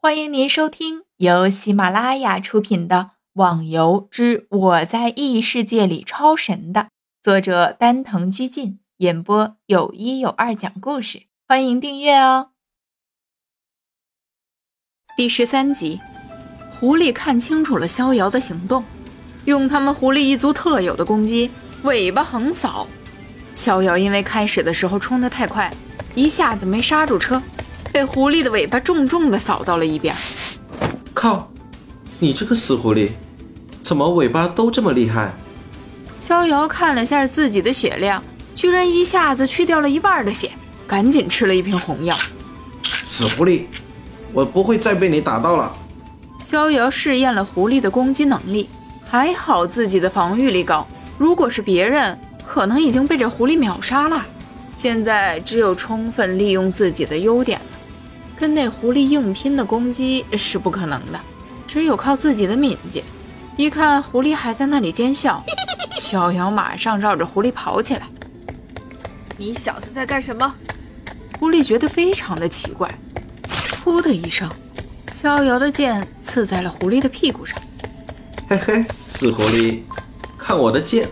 欢迎您收听由喜马拉雅出品的《网游之我在异世界里超神》的作者丹藤居进演播，有一有二讲故事，欢迎订阅哦。第十三集，狐狸看清楚了逍遥的行动，用他们狐狸一族特有的攻击——尾巴横扫。逍遥因为开始的时候冲得太快，一下子没刹住车。被狐狸的尾巴重重的扫到了一边。靠！你这个死狐狸，怎么尾巴都这么厉害？逍遥看了下自己的血量，居然一下子去掉了一半的血，赶紧吃了一瓶红药。死狐狸，我不会再被你打到了。逍遥试验了狐狸的攻击能力，还好自己的防御力高，如果是别人，可能已经被这狐狸秒杀了。现在只有充分利用自己的优点了。跟那狐狸硬拼的攻击是不可能的，只有靠自己的敏捷。一看狐狸还在那里奸笑，逍遥马上绕着狐狸跑起来。你小子在干什么？狐狸觉得非常的奇怪。噗的一声，逍遥的剑刺在了狐狸的屁股上。嘿嘿，死狐狸，看我的剑！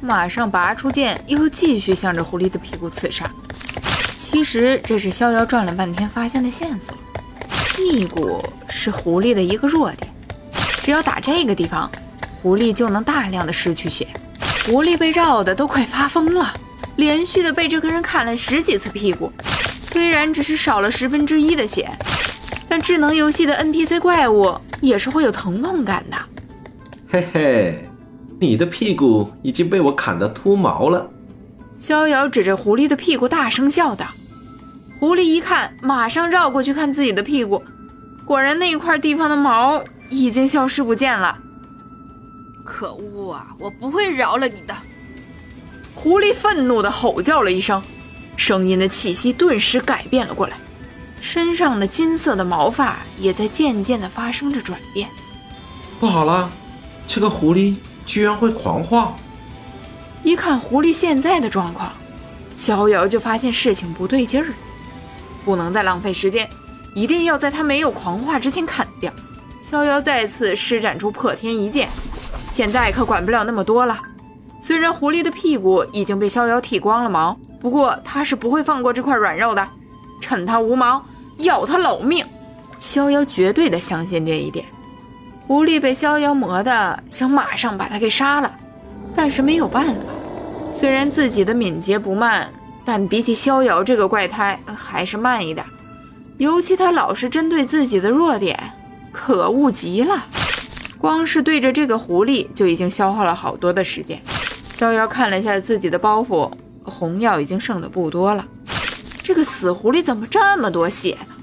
马上拔出剑，又继续向着狐狸的屁股刺杀。其实这是逍遥转了半天发现的线索，屁股是狐狸的一个弱点，只要打这个地方，狐狸就能大量的失去血。狐狸被绕的都快发疯了，连续的被这个人砍了十几次屁股，虽然只是少了十分之一的血，但智能游戏的 NPC 怪物也是会有疼痛感的。嘿嘿，你的屁股已经被我砍得秃毛了。逍遥指着狐狸的屁股大声笑道：“狐狸一看，马上绕过去看自己的屁股，果然那一块地方的毛已经消失不见了。可恶啊！我不会饶了你的！”狐狸愤怒地吼叫了一声，声音的气息顿时改变了过来，身上的金色的毛发也在渐渐地发生着转变。不好了，这个狐狸居然会狂化！一看狐狸现在的状况，逍遥就发现事情不对劲儿，不能再浪费时间，一定要在他没有狂化之前砍掉。逍遥再次施展出破天一剑，现在可管不了那么多了。虽然狐狸的屁股已经被逍遥剃光了毛，不过他是不会放过这块软肉的，趁他无毛，要他老命。逍遥绝对的相信这一点。狐狸被逍遥磨的想马上把他给杀了。但是没有办法，虽然自己的敏捷不慢，但比起逍遥这个怪胎还是慢一点。尤其他老是针对自己的弱点，可恶极了。光是对着这个狐狸就已经消耗了好多的时间。逍遥看了一下自己的包袱，红药已经剩的不多了。这个死狐狸怎么这么多血呢？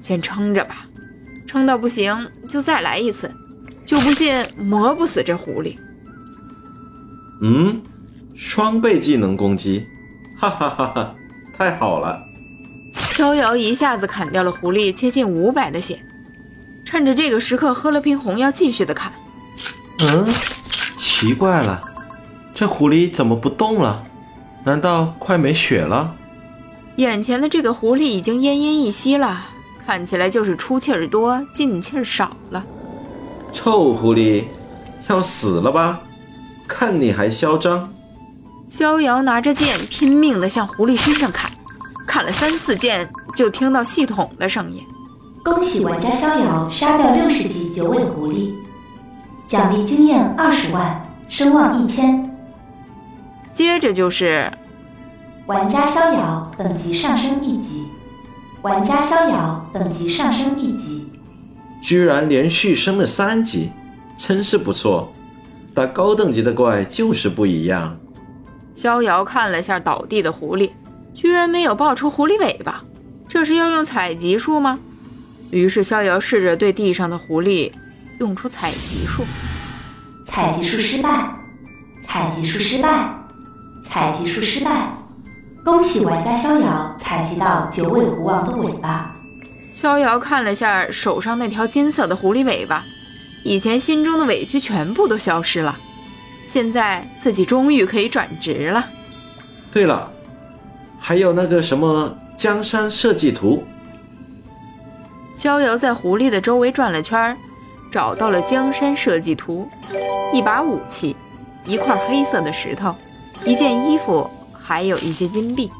先撑着吧，撑到不行就再来一次，就不信磨不死这狐狸。嗯，双倍技能攻击，哈哈哈哈！太好了！逍遥一下子砍掉了狐狸接近五百的血，趁着这个时刻喝了瓶红药，继续的砍。嗯，奇怪了，这狐狸怎么不动了？难道快没血了？眼前的这个狐狸已经奄奄一息了，看起来就是出气儿多，进气儿少了。臭狐狸，要死了吧？看你还嚣张！逍遥拿着剑拼命地向狐狸身上砍，砍了三四剑，就听到系统的声音：“恭喜玩家逍遥杀掉六十级九尾狐狸，奖励经验二十万，声望一千。”接着就是：“玩家逍遥等级上升一级，玩家逍遥等级上升一级。”居然连续升了三级，真是不错。打高等级的怪就是不一样。逍遥看了下倒地的狐狸，居然没有爆出狐狸尾巴，这是要用采集术吗？于是逍遥试着对地上的狐狸用出采集术。采集术失败，采集术失败，采集术失败。恭喜玩家逍遥采集到九尾狐王的尾巴。逍遥看了下手上那条金色的狐狸尾巴。以前心中的委屈全部都消失了，现在自己终于可以转职了。对了，还有那个什么江山设计图，逍遥在狐狸的周围转了圈，找到了江山设计图，一把武器，一块黑色的石头，一件衣服，还有一些金币。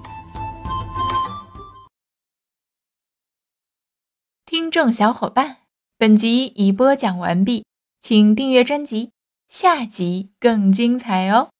听众小伙伴，本集已播讲完毕，请订阅专辑，下集更精彩哦。